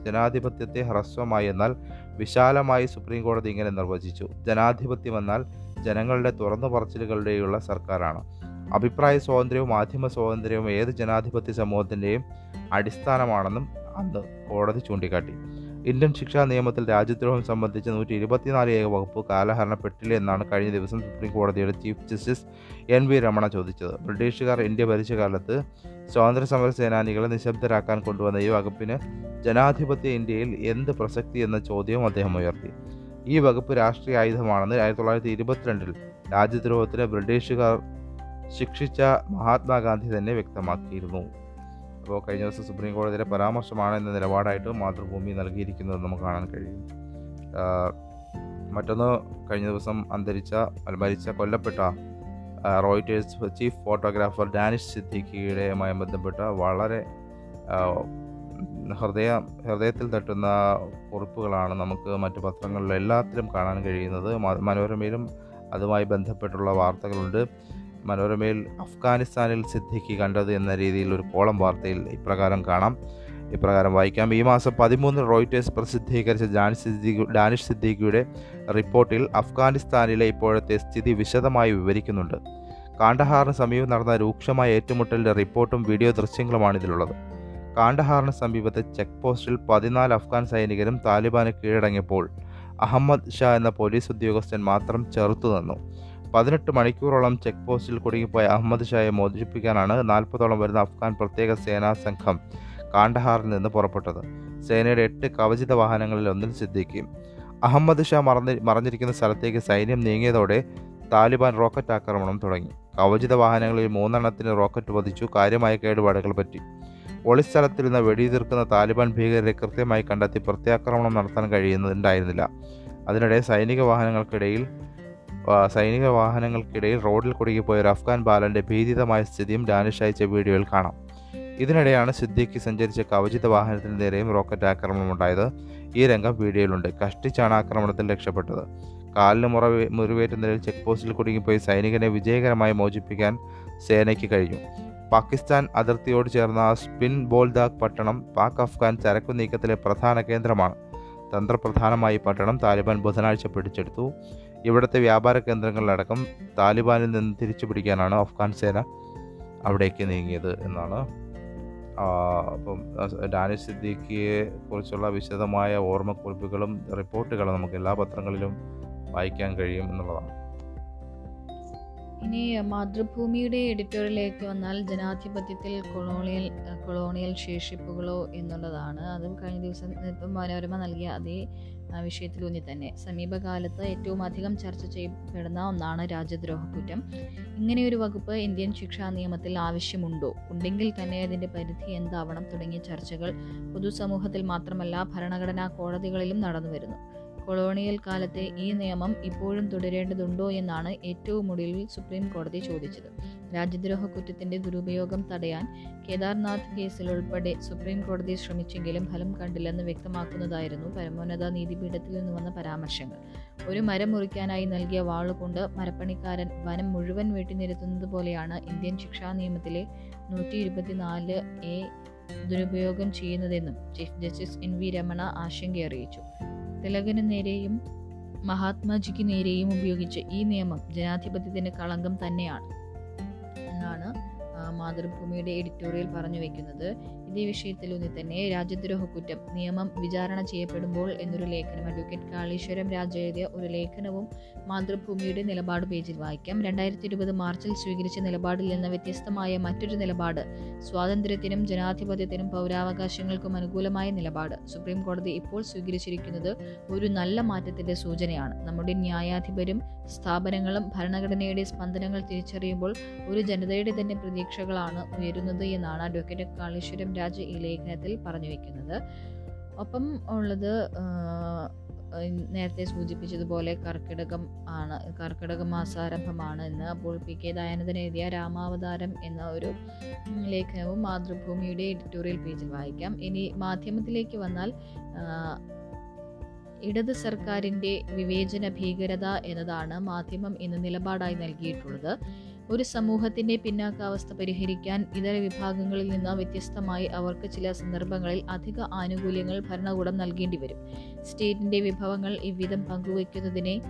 ജനാധിപത്യത്തെ ഹ്രസ്വമായി എന്നാൽ വിശാലമായി സുപ്രീം കോടതി ഇങ്ങനെ നിർവചിച്ചു. ജനാധിപത്യം എന്നാൽ ജനങ്ങളുടെ തുറന്നു പറച്ചിലുകളുടെയുള്ള സർക്കാരാണ്. അഭിപ്രായ സ്വാതന്ത്ര്യവും മാധ്യമ സ്വാതന്ത്ര്യവും ഏത് ജനാധിപത്യ സമൂഹത്തിന്റെയും അടിസ്ഥാനമാണെന്നും അന്ന് കോടതി ചൂണ്ടിക്കാട്ടി. ഇന്ത്യൻ ശിക്ഷാ നിയമത്തിൽ രാജ്യദ്രോഹം സംബന്ധിച്ച് നൂറ്റി ഇരുപത്തിനാല് ഏക വകുപ്പ് കാലഹരണപ്പെട്ടില്ല എന്നാണ് കഴിഞ്ഞ ദിവസം സുപ്രീം കോടതിയുടെ chief justice N V Ramana ചോദിച്ചത്. ബ്രിട്ടീഷുകാർ ഇന്ത്യ ഭരിച്ച കാലത്ത് സ്വാതന്ത്ര്യ സമര സേനാനികളെ നിശബ്ദരാക്കാൻ കൊണ്ടുവന്ന ഈ വകുപ്പിന് ജനാധിപത്യ ഇന്ത്യയിൽ എന്ത് പ്രസക്തി എന്ന ചോദ്യവും അദ്ദേഹം ഉയർത്തി. ഈ വകുപ്പ് രാഷ്ട്രീയ ആയുധമാണെന്ന് ആയിരത്തി തൊള്ളായിരത്തി ഇരുപത്തിരണ്ടിൽ രാജ്യദ്രോഹത്തിന് ബ്രിട്ടീഷുകാർ ശിക്ഷിച്ച മഹാത്മാഗാന്ധി തന്നെ വ്യക്തമാക്കിയിരുന്നു. അപ്പോൾ കഴിഞ്ഞ ദിവസം സുപ്രീം കോടതിയിലെ പരാമർശമാണ് എന്ന നിലപാടായിട്ട് മാതൃഭൂമി നൽകിയിരിക്കുന്നത് നമുക്ക് കാണാൻ കഴിയും. മറ്റൊന്ന് കഴിഞ്ഞ ദിവസം അന്തരിച്ച മരിച്ച കൊല്ലപ്പെട്ട റോയിറ്റേഴ്സ് ചീഫ് ഫോട്ടോഗ്രാഫർ ഡാനിഷ് സിദ്ദിഖിയുടെയുമായി ബന്ധപ്പെട്ട വളരെ ഹൃദയ ഹൃദയത്തിൽ തട്ടുന്ന കുറിപ്പുകളാണ് നമുക്ക് മറ്റ് പത്രങ്ങളിലും എല്ലാത്തിലും കാണാൻ കഴിയുന്നത്. മനോരമയിലും അതുമായി ബന്ധപ്പെട്ടുള്ള വാർത്തകളുണ്ട്. മനോരമയിൽ അഫ്ഗാനിസ്ഥാനിൽ സിദ്ദിഖി കണ്ടത് എന്ന രീതിയിൽ ഒരു കോളം വാർത്തയിൽ ഇപ്രകാരം കാണാം. ഇപ്രകാരം വായിക്കാം. ഈ മാസം പതിമൂന്ന് റോയിറ്റേഴ്സ് പ്രസിദ്ധീകരിച്ച ഡാനിഷ് സിദ്ദീഖ് ഡാനിഷ് സിദ്ദീഖിയുടെ റിപ്പോർട്ടിൽ അഫ്ഗാനിസ്ഥാനിലെ ഇപ്പോഴത്തെ സ്ഥിതി വിശദമായി വിവരിക്കുന്നുണ്ട്. കാണ്ഡഹാറിന് സമീപം നടന്ന രൂക്ഷമായ ഏറ്റുമുട്ടലിന്റെ റിപ്പോർട്ടും വീഡിയോ ദൃശ്യങ്ങളുമാണ് ഇതിലുള്ളത്. കാണ്ഡഹാറിന് സമീപത്തെ ചെക്ക് പോസ്റ്റിൽ പതിനാല് അഫ്ഗാൻ സൈനികരും താലിബാന് കീഴടങ്ങിയപ്പോൾ അഹമ്മദ് ഷാ എന്ന പോലീസ് ഉദ്യോഗസ്ഥൻ മാത്രം ചെറുത്തുനിന്നു പതിനെട്ട് മണിക്കൂറോളം ചെക്ക് പോസ്റ്റിൽ കുടുങ്ങിപ്പോയ അഹമ്മദ് ഷായെ മോചിപ്പിക്കാനാണ് നാൽപ്പതോളം വരുന്ന അഫ്ഗാൻ പ്രത്യേക സേനാ സംഘം കാണ്ടഹാറിൽ നിന്ന് പുറപ്പെട്ടത്. സേനയുടെ എട്ട് കവചിത വാഹനങ്ങളിൽ ഒന്നിൽ സിദ്ദിഖി അഹമ്മദ് ഷാ മറഞ്ഞി മറഞ്ഞിരിക്കുന്ന സ്ഥലത്തേക്ക് സൈന്യം നീങ്ങിയതോടെ താലിബാൻ റോക്കറ്റ് ആക്രമണം തുടങ്ങി. കവചിത വാഹനങ്ങളിൽ മൂന്നെണ്ണത്തിന് റോക്കറ്റ് പതിച്ചു കാര്യമായ കേടുപാടുകൾ പറ്റി. ഒളിസ്ഥലത്തിരുന്ന വെടിയുതിർക്കുന്ന താലിബാൻ ഭീകരരെ കൃത്യമായി കണ്ടെത്തി പ്രത്യാക്രമണം നടത്താൻ കഴിയുന്നുണ്ടായിരുന്നില്ല അതിനിടെ സൈനിക വാഹനങ്ങൾക്കിടയിൽ സൈനിക വാഹനങ്ങൾക്കിടയിൽ റോഡിൽ കുടുങ്ങിപ്പോയ ഒരു അഫ്ഗാൻ ബാലന്റെ ഭീതിതമായ സ്ഥിതിയും ഡാനിഷ് അയച്ച വീഡിയോയിൽ കാണാം. ഇതിനിടെയാണ് സിദ്ദിഖി സഞ്ചരിച്ച കവചിത വാഹനത്തിന് നേരെയും റോക്കറ്റ് ആക്രമണം ഉണ്ടായത്. ഈ രംഗം വീഡിയോയിലുണ്ട്. കഷ്ടിച്ചാണ് ആക്രമണത്തിൽ രക്ഷപ്പെട്ടത്. കാലിന് മുറ മുറിവേറ്റ നിലയിൽ ചെക്ക് പോസ്റ്റിൽ കുടുങ്ങിപ്പോയി സൈനികനെ വിജയകരമായി മോചിപ്പിക്കാൻ സേനയ്ക്ക് കഴിഞ്ഞു. പാകിസ്ഥാൻ അതിർത്തിയോട് ചേർന്ന സ്പിൻ ബോൾദാഗ് പട്ടണം പാക് അഫ്ഗാൻ ചരക്കു നീക്കത്തിലെ പ്രധാന കേന്ദ്രമാണ്. തന്ത്രപ്രധാനമായി പട്ടണം താലിബാൻ ബുധനാഴ്ച പിടിച്ചെടുത്തു. ഇവിടുത്തെ വ്യാപാര കേന്ദ്രങ്ങളിലടക്കം താലിബാനിൽ നിന്ന് തിരിച്ചു പിടിക്കാനാണ് അഫ്ഗാൻ സേന അവിടേക്ക് നീങ്ങിയത് എന്നാണ്. അപ്പം ഡാനി സിദ്ദീഖിയെ കുറിച്ചുള്ള വിശദമായ ഓർമ്മക്കുറിപ്പുകളും റിപ്പോർട്ടുകളും നമുക്ക് എല്ലാ പത്രങ്ങളിലും വായിക്കാൻ കഴിയും എന്നുള്ളതാണ്. ഇനി മാതൃഭൂമിയുടെ എഡിറ്റോറിയലേക്ക് വന്നാൽ ജനാധിപത്യത്തിൽ കൊളോണിയൽ കൊളോണിയൽ ശേഷിപ്പുകളോ എന്നുള്ളതാണ്. അതും കഴിഞ്ഞ ദിവസം മനോരമ നൽകിയ അതേ വിഷയത്തിലൂന്നി തന്നെ. സമീപകാലത്ത് ഏറ്റവും അധികം ചർച്ച ചെയ്യപ്പെടുന്ന ഒന്നാണ് രാജ്യദ്രോഹ കുറ്റം ഇങ്ങനെയൊരു വകുപ്പ് ഇന്ത്യൻ ശിക്ഷാ നിയമത്തിൽ ആവശ്യമുണ്ടോ? ഉണ്ടെങ്കിൽ തന്നെ അതിന്റെ പരിധി എന്താവണം തുടങ്ങിയ ചർച്ചകൾ പൊതുസമൂഹത്തിൽ മാത്രമല്ല ഭരണഘടനാ കോടതികളിലും നടന്നു വരുന്നു. കൊളോണിയൽ കാലത്തെ ഈ നിയമം ഇപ്പോഴും തുടരേണ്ടതുണ്ടോ എന്നാണ് ഏറ്റവും ഒടുവിൽ സുപ്രീം കോടതി ചോദിച്ചത്. രാജ്യദ്രോഹ കുറ്റത്തിന്റെ ദുരുപയോഗം തടയാൻ കേദാർനാഥ് കേസിൽ ഉൾപ്പെടെ സുപ്രീം കോടതി ശ്രമിച്ചെങ്കിലും ഫലം കണ്ടില്ലെന്ന് വ്യക്തമാക്കുന്നതായിരുന്നു പരമോന്നത നീതിപീഠത്തിൽ നിന്ന് വന്ന പരാമർശങ്ങൾ. ഒരു മരം മുറിക്കാനായി നൽകിയ വാളുകൊണ്ട് മരപ്പണിക്കാരൻ വനം മുഴുവൻ വെട്ടിനിരത്തുന്നത് പോലെയാണ് ഇന്ത്യൻ ശിക്ഷാ നിയമത്തിലെ നൂറ്റി ഇരുപത്തിനാല് എ ദുരുപയോഗം ചെയ്യുന്നതെന്നും chief justice N V Ramana ആശങ്ക അറിയിച്ചു. തിലകന് നേരെയും മഹാത്മാജിക്ക് നേരെയും ഉപയോഗിച്ച ഈ നിയമം ജനാധിപത്യത്തിന്റെ കളങ്കം തന്നെയാണ്. എന്നാണ് മാതൃഭൂമിയുടെ എഡിറ്റോറിയൽ പറഞ്ഞു വെക്കുന്നത്. ഇതേ വിഷയത്തിലൂന്നി തന്നെ രാജ്യദ്രോഹ കുറ്റം നിയമം വിചാരണ ചെയ്യപ്പെടുമ്പോൾ എന്നൊരു ലേഖനം അഡ്വക്കേറ്റ് കാളീശ്വരം രാജ എഴുതിയ ഒരു ലേഖനവും മാതൃഭൂമിയുടെ നിലപാട് പേജിൽ വായിക്കാം. രണ്ടായിരത്തി ഇരുപത് മാർച്ചിൽ സ്വീകരിച്ച നിലപാടിൽ നിന്ന് വ്യത്യസ്തമായ മറ്റൊരു നിലപാട് സ്വാതന്ത്ര്യത്തിനും ജനാധിപത്യത്തിനും പൗരാവകാശങ്ങൾക്കും അനുകൂലമായ നിലപാട്. സുപ്രീം കോടതി ഇപ്പോൾ സ്വീകരിച്ചിരിക്കുന്നത് ഒരു നല്ല മാറ്റത്തിന്റെ സൂചനയാണ്. നമ്മുടെ ന്യായാധിപരും സ്ഥാപനങ്ങളും ഭരണഘടനയുടെ സ്പന്ദനങ്ങൾ തിരിച്ചറിയുമ്പോൾ ഒരു ജനതയുടെ തന്നെ പ്രതീക്ഷകളാണ് ഉയരുന്നത് എന്നാണ് അഡ്വക്കേറ്റ് കാളീശ്വരം രാജ ഈ ലേഖനത്തിൽ പറഞ്ഞു വെക്കുന്നത്. ഒപ്പം ഉള്ളത് നേരത്തെ സൂചിപ്പിച്ചതുപോലെ കർക്കിടകം ആണ് കർക്കിടക മാസാരംഭമാണ് എന്ന് അപ്പോൾ പി കെ ദയാനന്ദൻ എഴുതിയ രാമാവതാരം എന്ന ഒരു ലേഖനവും മാതൃഭൂമിയുടെ എഡിറ്റോറിയൽ പേജിൽ വായിക്കാം. ഇനി മാധ്യമത്തിലേക്ക് വന്നാൽ ഇടത് സർക്കാരിന്റെ വിവേചന ഭീകരത എന്നതാണ് മാധ്യമം ഇന്ന് നിലപാടായി നൽകിയിട്ടുള്ളത്. ഒരു സമൂഹത്തിന്റെ പിന്നാക്കാവസ്ഥ പരിഹരിക്കാൻ ഇതര വിഭാഗങ്ങളിൽ നിന്ന് വ്യത്യസ്തമായി അവർക്ക് ചില സന്ദർഭങ്ങളിൽ അധിക ആനുകൂല്യങ്ങൾ ഭരണകൂടം നൽകേണ്ടി വരും സ്റ്റേറ്റിന്റെ വിഭവങ്ങൾ ഇவ்விധം പങ്കുവയ്ക്കുന്നതിനെ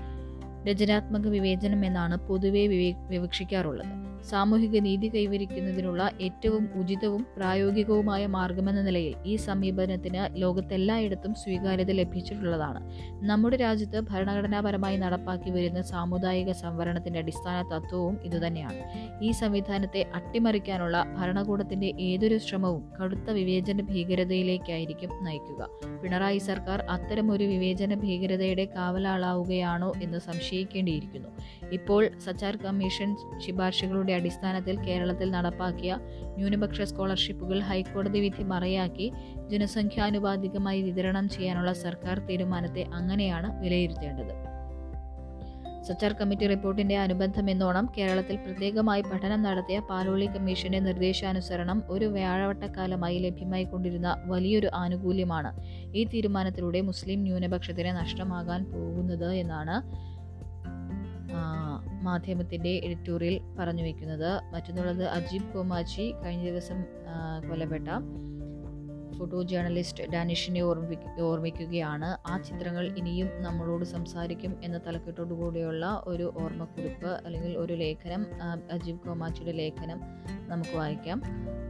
രചനാത്മക വിവേചനം എന്നാണ് പൊതുവെ വിവേ- വിവക്ഷിക്കാറുള്ളത്. സാമൂഹിക നീതി കൈവരിക്കുന്നതിനുള്ള ഏറ്റവും ഉചിതവും പ്രായോഗികവുമായ മാർഗമെന്ന നിലയിൽ ഈ സമീപനത്തിന് ലോകത്തെല്ലായിടത്തും സ്വീകാര്യത ലഭിച്ചിട്ടുള്ളതാണ്. നമ്മുടെ രാജ്യത്ത് ഭരണഘടനാപരമായി നടപ്പാക്കി വരുന്ന സാമുദായിക സംവരണത്തിന്റെ അടിസ്ഥാന തത്വവും ഇതുതന്നെയാണ്. ഈ സംവിധാനത്തെ അട്ടിമറിക്കാനുള്ള ഭരണകൂടത്തിന്റെ ഏതൊരു ശ്രമവും കടുത്ത വിവേചന ഭീകരതയിലേക്കായിരിക്കും നയിക്കുക. പിണറായി സർക്കാർ അത്തരമൊരു വിവേചന ഭീകരതയുടെ കാവലാളാവുകയാണോ എന്ന് സംശയിക്കേണ്ടിയിരിക്കുന്നു ഇപ്പോൾ സച്ചാർ കമ്മീഷൻ ശുപാർശകളുടെ അടിസ്ഥാനത്തിൽ കേരളത്തിൽ നടപ്പാക്കിയ ന്യൂനപക്ഷ സ്കോളർഷിപ്പുകൾ ഹൈക്കോടതി വിധി മറയാക്കി ജനസംഖ്യാനുപാതികമായി വിതരണം ചെയ്യാനുള്ള സർക്കാർ തീരുമാനത്തെ അങ്ങനെയാണ് വിലയിരുത്തേണ്ടത്. സച്ചാർ കമ്മിറ്റി റിപ്പോർട്ടിന്റെ അനുബന്ധം എന്നോണം കേരളത്തിൽ പ്രത്യേകമായി പഠനം നടത്തിയ പാലോളി കമ്മീഷന്റെ നിർദ്ദേശാനുസരണം ഒരു വ്യാഴവട്ടക്കാലമായി ലഭ്യമായി കൊണ്ടിരുന്ന വലിയൊരു ആനുകൂല്യമാണ് ഈ തീരുമാനത്തിലൂടെ മുസ്ലിം ന്യൂനപക്ഷത്തിന് നഷ്ടമാകാൻ പോകുന്നത് എന്നാണ് മാധ്യമത്തിന്റെ എഡിറ്റോറിയൽ പറഞ്ഞു വയ്ക്കുന്നത് മറ്റൊന്നുള്ളത് അജീബ് കോമാച്ചി കഴിഞ്ഞ ദിവസം കൊല്ലപ്പെട്ട ഫോട്ടോ ജേർണലിസ്റ്റ് ഡാനിഷിനെ ഓർമ്മിപ്പി ഓർമ്മിക്കുകയാണ്. ആ ചിത്രങ്ങൾ ഇനിയും നമ്മളോട് സംസാരിക്കും എന്ന തലക്കെട്ടോടു കൂടിയുള്ള ഒരു ഓർമ്മക്കുറിപ്പ് അല്ലെങ്കിൽ ഒരു ലേഖനം അജീബ് കോമാച്ചിയുടെ ലേഖനം നമുക്ക് വായിക്കാം.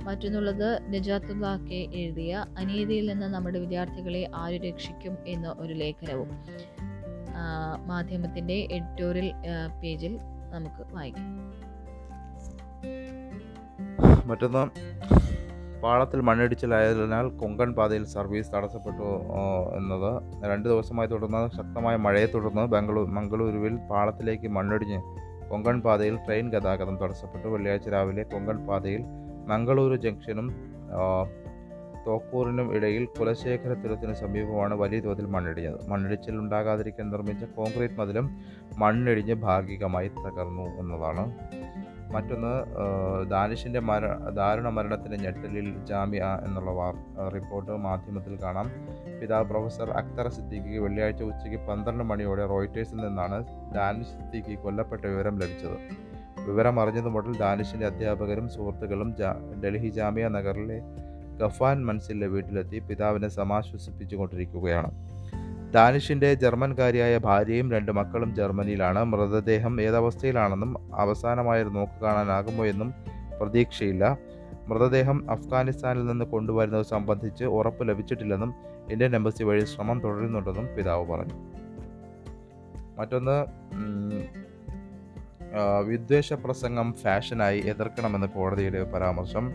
മറ്റൊന്നുള്ളത് നജാത്തുല്ലാക്കെ എഴുതിയ അനീതിയിൽ നിന്ന് നമ്മുടെ വിദ്യാർത്ഥികളെ ആര് രക്ഷിക്കും എന്ന ഒരു ലേഖനവും. മാധ്യമത്തിന്റെ എഡിറ്റോറിയൽ പേജിൽ നമുക്ക് വായിക്കാം. മറ്റൊന്ന് പാളത്തിൽ മണ്ണിടിച്ചിലായതിനാൽ കൊങ്കൺ പാതയിൽ സർവീസ് തടസ്സപ്പെട്ടു എന്നത്. രണ്ട് ദിവസമായി തുടർന്ന് ശക്തമായ മഴയെ തുടർന്ന് ബംഗളൂർ മംഗളൂരുവിൽ പാളത്തിലേക്ക് മണ്ണിടിഞ്ഞ് കൊങ്കൺ പാതയിൽ ട്രെയിൻ ഗതാഗതം തടസ്സപ്പെട്ടു. വെള്ളിയാഴ്ച രാവിലെ കൊങ്കൺ പാതയിൽ മംഗളൂരു ജംഗ്ഷനും തോക്കൂറിനും ഇടയിൽ കുലശേഖര തുരത്തിന് സമീപമാണ് വലിയ തോതിൽ മണ്ണിടിഞ്ഞത്. മണ്ണിടിച്ചിൽ ഉണ്ടാകാതിരിക്കാൻ നിർമ്മിച്ച കോൺക്രീറ്റ് മതിലും മണ്ണിടിഞ്ഞ് ഭാഗികമായി തകർന്നു എന്നതാണ്. മറ്റൊന്ന് ദാനിഷിന്റെ മര ദാരുണ മരണത്തിന്റെ ഞെട്ടലിൽ ജാമ്യ എന്നുള്ള വാർ റിപ്പോർട്ട് മാധ്യമത്തിൽ കാണാം. പിതാവ് പ്രൊഫസർ അക്തർ സിദ്ദീഖിക്ക് വെള്ളിയാഴ്ച ഉച്ചയ്ക്ക് പന്ത്രണ്ട് മണിയോടെ റോയിറ്റേഴ്സിൽ നിന്നാണ് ദാനിഷ് സിദ്ദീഖി കൊല്ലപ്പെട്ട വിവരം ലഭിച്ചത്. വിവരം അറിഞ്ഞതു മുതൽ ദാനിഷിന്റെ അധ്യാപകരും സുഹൃത്തുക്കളും ഡൽഹി ജാമ്യ നഗറിലെ ഗഫാൻ മൻസിലെ വീട്ടിലെത്തി പിതാവിനെ സമാശ്വസിപ്പിച്ചുകൊണ്ടിരിക്കുകയാണ്. ഡാനിഷിന്റെ ജർമ്മൻകാരിയായ ഭാര്യയും രണ്ട് മക്കളും ജർമ്മനിയിലാണ്. മൃതദേഹം ഏതവസ്ഥയിലാണെന്നും അവസാനമായി ഒരു നോക്ക് കാണാനാകുമോ എന്നും പ്രതീക്ഷയില്ല. മൃതദേഹം അഫ്ഗാനിസ്ഥാനിൽ നിന്ന് കൊണ്ടുവരുന്നത് സംബന്ധിച്ച് ഉറപ്പ് ലഭിച്ചിട്ടില്ലെന്നും ഇന്ത്യൻ എംബസി വഴി ശ്രമം തുടരുന്നുണ്ടെന്നും പിതാവ് പറഞ്ഞു. മറ്റൊന്ന് വിദ്വേഷ പ്രസംഗം ഫാഷനായി എതിർക്കണമെന്ന് കോടതിയുടെ പരാമർശം.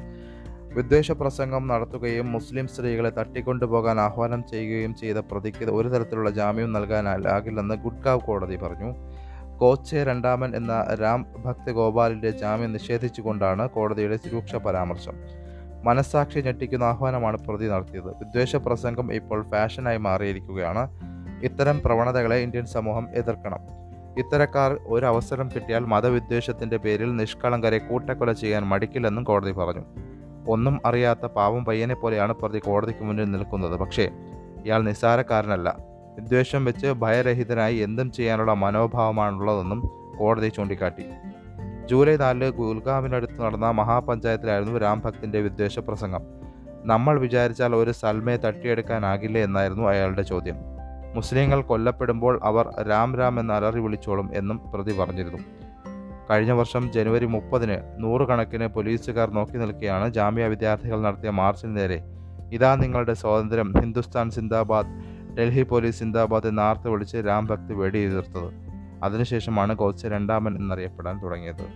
വിദ്വേഷ പ്രസംഗം നടത്തുകയും മുസ്ലിം സ്ത്രീകളെ തട്ടിക്കൊണ്ടുപോകാൻ ആഹ്വാനം ചെയ്യുകയും ചെയ്ത പ്രതിക്ക് ഒരു തരത്തിലുള്ള ജാമ്യം നൽകാനാകില്ലെന്ന് ഗുഡ്കാവ് കോടതി പറഞ്ഞു. കോച്ചെ രണ്ടാമൻ എന്ന രാം ഭക്ത് ഗോപാലിന്റെ ജാമ്യം നിഷേധിച്ചുകൊണ്ടാണ് കോടതിയുടെ രൂക്ഷ പരാമർശം. മനസ്സാക്ഷി ഞെട്ടിക്കുന്ന ആഹ്വാനമാണ് പ്രതി നടത്തിയത്. വിദ്വേഷ പ്രസംഗം ഇപ്പോൾ ഫാഷനായി മാറിയിരിക്കുകയാണ്. ഇത്തരം പ്രവണതകളെ ഇന്ത്യൻ സമൂഹം എതിർക്കണം. ഇത്തരക്കാർ ഒരു അവസരം കിട്ടിയാൽ മതവിദ്വേഷത്തിന്റെ പേരിൽ നിഷ്കളങ്കരെ കൂട്ടക്കൊല ചെയ്യാൻ മടിക്കില്ലെന്നും കോടതി പറഞ്ഞു. ഒന്നും അറിയാത്ത പാവം പയ്യനെ പോലെയാണ് പ്രതി കോടതിക്ക് മുന്നിൽ നിൽക്കുന്നത്. പക്ഷേ ഇയാൾ നിസ്സാരക്കാരനല്ല. വിദ്വേഷം വെച്ച് ഭയരഹിതനായി എന്തും ചെയ്യാനുള്ള മനോഭാവമാണുള്ളതെന്നും കോടതി ചൂണ്ടിക്കാട്ടി. ജൂലൈ നാലിൽ ഗുൽഗാമിനടുത്ത് നടന്ന മഹാപഞ്ചായത്തിലായിരുന്നു രാം ഭക്തിന്റെ വിദ്വേഷ പ്രസംഗം നമ്മൾ വിചാരിച്ചാൽ ഒരു സൽമയെ തട്ടിയെടുക്കാനാകില്ലേ എന്നായിരുന്നു അയാളുടെ ചോദ്യം. മുസ്ലിങ്ങൾ കൊല്ലപ്പെടുമ്പോൾ അവർ രാം രാം എന്ന് അലറി വിളിച്ചോളും എന്നും പ്രതി പറഞ്ഞിരുന്നു. കഴിഞ്ഞ വർഷം ജനുവരി മുപ്പതിന് നൂറുകണക്കിന് പോലീസുകാർ നോക്കി നിൽക്കെയാണ് ജാമ്യ വിദ്യാർത്ഥികൾ നടത്തിയ മാർച്ചിന് നേരെ. ഇതാ നിങ്ങളുടെ സ്വാതന്ത്ര്യം ഹിന്ദുസ്ഥാൻ സിന്ദാബാദ് ഡൽഹി പോലീസ് സിന്ദാബാദ് എന്ന് ആർത്ത് വിളിച്ച് രാം വെടി വെടിയുതിർത്തത് അതിനുശേഷമാണ് കോച്ച് രണ്ടാമൻ എന്നറിയപ്പെടാൻ തുടങ്ങിയത്.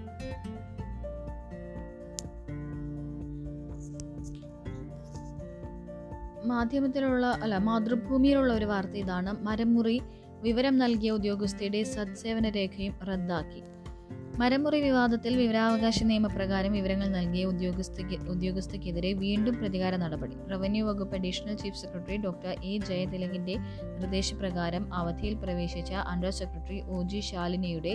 മാധ്യമത്തിലുള്ള അല്ല മാതൃഭൂമിയിലുള്ള ഒരു വാർത്ത ഇതാണ്. മരമുറി വിവരം നൽകിയ ഉദ്യോഗസ്ഥയുടെ സത്സേവന രേഖയും റദ്ദാക്കി. മരമുറി വിവാദത്തിൽ വിവരാവകാശ നിയമപ്രകാരം വിവരങ്ങൾ നൽകിയ ഉദ്യോഗസ്ഥയ്ക്ക് ഉദ്യോഗസ്ഥയ്ക്കെതിരെ വീണ്ടും പ്രതികാര നടപടി. റവന്യൂ വകുപ്പ് additional chief secretary doctor A ജയതിലകിന്റെ നിർദ്ദേശപ്രകാരം അവധിയിൽ പ്രവേശിച്ച അണ്ടർ സെക്രട്ടറി ഒ ജി ശാലിനിയുടെ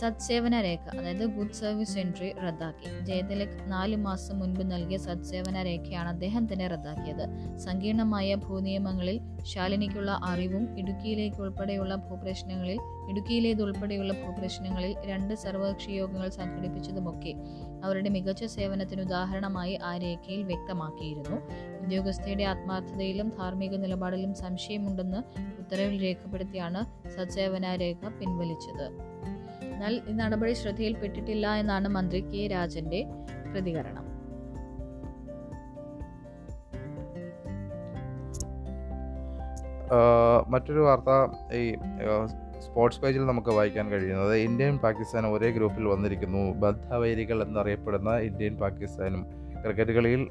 സത്സേവന രേഖ അതായത് ഗുഡ് സർവീസ് എൻട്രി റദ്ദാക്കി. ജയതിലക് നാല് മാസം മുൻപ് നൽകിയ സത്സേവന രേഖയാണ് അദ്ദേഹം തന്നെ റദ്ദാക്കിയത്. സങ്കീർണമായ ഭൂനിയമങ്ങളിൽ ശാലിനിക്കുള്ള അറിവും ഇടുക്കിയിലേക്ക് ഉൾപ്പെടെയുള്ള ഭൂപ്രശ്നങ്ങളിൽ ഇടുക്കിയിലേതുൾപ്പെടെയുള്ള ഭൂപ്രശ്നങ്ങളിൽ രണ്ട് സർവകക്ഷി യോഗങ്ങൾ സംഘടിപ്പിച്ചതുമൊക്കെ അവരുടെ മികച്ച സേവനത്തിന് ഉദാഹരണമായി ആ രേഖയിൽ വ്യക്തമാക്കിയിരുന്നു. ഉദ്യോഗസ്ഥയുടെ ആത്മാർത്ഥതയിലും ധാർമ്മിക നിലപാടിലും സംശയമുണ്ടെന്ന് ഉത്തരവിൽ രേഖപ്പെടുത്തിയാണ് സത്സേവന രേഖ പിൻവലിച്ചത്. എന്നാൽ ഈ നടപടി ശ്രദ്ധയിൽപ്പെട്ടിട്ടില്ല എന്നാണ് മന്ത്രി കെ രാജന്റെ പ്രതികരണം. മറ്റൊരു വാർത്ത ഈ സ്പോർട്സ് പേജിൽ നമുക്ക് വായിക്കാൻ കഴിയുന്നത് ഇന്ത്യയും പാകിസ്ഥാനും ഒരേ ഗ്രൂപ്പിൽ വന്നിരിക്കുന്നു. ബദ്ധവൈരികൾ എന്നറിയപ്പെടുന്ന ഇന്ത്യയും പാകിസ്ഥാനും. ക്രിക്കറ്റ് കളിയിൽ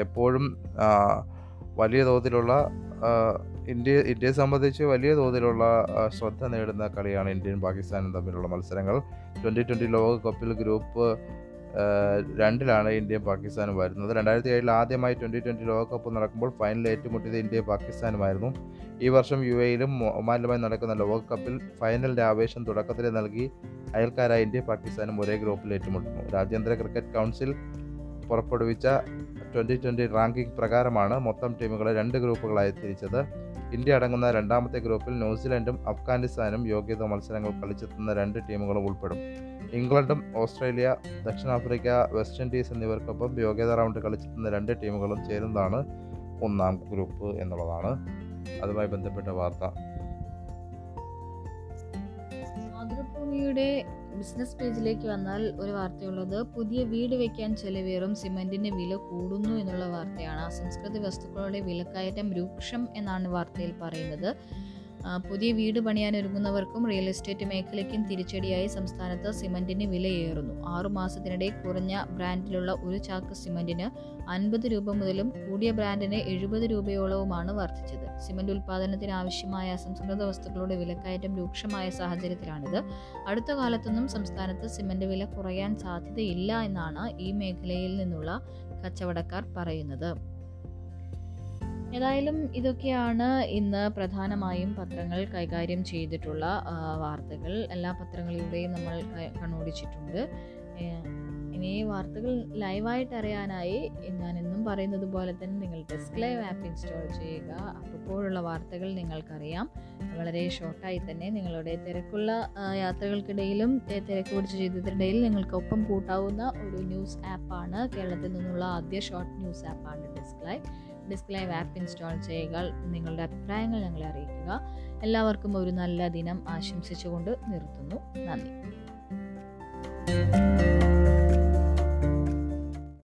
എപ്പോഴും വലിയ തോതിലുള്ള ഇന്ത്യ ഇന്ത്യയെ സംബന്ധിച്ച് വലിയ തോതിലുള്ള ശ്രദ്ധ നേടുന്ന കളിയാണ് ഇന്ത്യയും പാകിസ്ഥാനും തമ്മിലുള്ള മത്സരങ്ങൾ. ട്വന്റി ട്വന്റി ലോകകപ്പിൽ ഗ്രൂപ്പ് രണ്ടിലാണ് ഇന്ത്യയും പാകിസ്ഥാനും വരുന്നത്. രണ്ടായിരത്തി ഏഴിൽ ആദ്യമായി ട്വന്റി ട്വന്റി ലോകകപ്പ് നടക്കുമ്പോൾ ഫൈനൽ ഏറ്റുമുട്ടിയത് ഇന്ത്യയും പാകിസ്ഥാനുമായിരുന്നു. ഈ വർഷം യു എയിലും ഒമാനിലുമായി നടക്കുന്ന ലോകകപ്പിൽ ഫൈനലിന്റെ ആവേശം തുടക്കത്തിൽ നൽകി അയൽക്കാരായ ഇന്ത്യ പാകിസ്ഥാനും ഒരേ ഗ്രൂപ്പിൽ ഏറ്റുമുട്ടുന്നു. രാജ്യാന്തര ക്രിക്കറ്റ് കൗൺസിൽ പുറപ്പെടുവിച്ച ട്വന്റി ട്വന്റി റാങ്കിംഗ് പ്രകാരമാണ് മൊത്തം ടീമുകളെ രണ്ട് ഗ്രൂപ്പുകളായി തിരിച്ചത്. ഇന്ത്യ അടങ്ങുന്ന രണ്ടാമത്തെ ഗ്രൂപ്പിൽ ന്യൂസിലൻഡും അഫ്ഗാനിസ്ഥാനും യോഗ്യത മത്സരങ്ങൾ കളിച്ചെത്തുന്ന രണ്ട് ടീമുകളും ഉൾപ്പെടും. ഇംഗ്ലണ്ടും ഓസ്ട്രേലിയ ദക്ഷിണാഫ്രിക്ക വെസ്റ്റ് ഇൻഡീസ് എന്നിവർക്കൊപ്പം യോഗ്യതാ റൗണ്ട് കളിച്ചെത്തുന്ന രണ്ട് ടീമുകളും ചേരുന്നതാണ് ഒന്നാം ഗ്രൂപ്പ് എന്നുള്ളതാണ്. അതുമായി ബന്ധപ്പെട്ട വാർത്ത. ബിസിനസ് പേജിലേക്ക് വന്നാൽ ഒരു വാർത്തയുള്ളത് പുതിയ വീട് വയ്ക്കാൻ ചെലവേറും സിമന്റിന് വില കൂടുന്നു എന്നുള്ള വാർത്തയാണ്. അസംസ്കൃത വസ്തുക്കളുടെ വിലക്കയറ്റം രൂക്ഷം എന്നാണ് വാർത്തയിൽ പറയുന്നത്. പുതിയ വീട് പണിയാൻ ഒരുങ്ങുന്നവർക്കും റിയൽ എസ്റ്റേറ്റ് മേഖലയ്ക്കും തിരിച്ചടിയായി സംസ്ഥാനത്ത് സിമന്റിന് വിലയേറുന്നു. ആറുമാസത്തിനിടെ കുറഞ്ഞ ബ്രാൻഡിലുള്ള ഒരു ചാക്ക് സിമന്റിന് അൻപത് രൂപ മുതലും കൂടിയ ബ്രാൻഡിന് എഴുപത് രൂപയോളവുമാണ് വർദ്ധിച്ചത്. സിമന്റ് ഉൽപ്പാദനത്തിന് ആവശ്യമായ അസംസ്കൃത വസ്തുക്കളുടെ വിലക്കയറ്റം രൂക്ഷമായ സാഹചര്യത്തിലാണിത്. അടുത്ത കാലത്തൊന്നും സംസ്ഥാനത്ത് സിമന്റ് വില കുറയാൻ സാധ്യതയില്ല എന്നാണ് ഈ മേഖലയിൽ നിന്നുള്ള കച്ചവടക്കാർ പറയുന്നത്. ഏതായാലും ഇതൊക്കെയാണ് ഇന്ന് പ്രധാനമായും പത്രങ്ങൾ കൈകാര്യം ചെയ്തിട്ടുള്ള വാർത്തകൾ. എല്ലാ പത്രങ്ങളിലൂടെയും നമ്മൾ കണ്ണോടിച്ചിട്ടുണ്ട്. ഇനി വാർത്തകൾ ലൈവായിട്ട് അറിയാനായി ഞാൻ എന്നും പറയുന്നത് പോലെ തന്നെ നിങ്ങൾ ഡെസ്ക് ലൈവ് ആപ്പ് ഇൻസ്റ്റാൾ ചെയ്യുക. അപ്പോഴുള്ള വാർത്തകൾ നിങ്ങൾക്കറിയാം. വളരെ ഷോർട്ടായി തന്നെ നിങ്ങളുടെ തിരക്കുള്ള യാത്രകൾക്കിടയിലും തിരക്ക് പിടിച്ച ജീവിതത്തിനിടയിൽ നിങ്ങൾക്കൊപ്പം കൂട്ടാവുന്ന ഒരു ന്യൂസ് ആപ്പാണ് കേരളത്തിൽ നിന്നുള്ള ആദ്യ ഷോർട്ട് ന്യൂസ് ആപ്പാണ് desk live. Desk live app install ചെയ്യുക നിങ്ങളുടെ അഭിപ്രായങ്ങൾ ഞങ്ങളെ അറിയിക്കുക. എല്ലാവർക്കും ഒരു നല്ല ദിനം ആശംസിച്ചുകൊണ്ട് നിർത്തുന്നു. നന്ദി.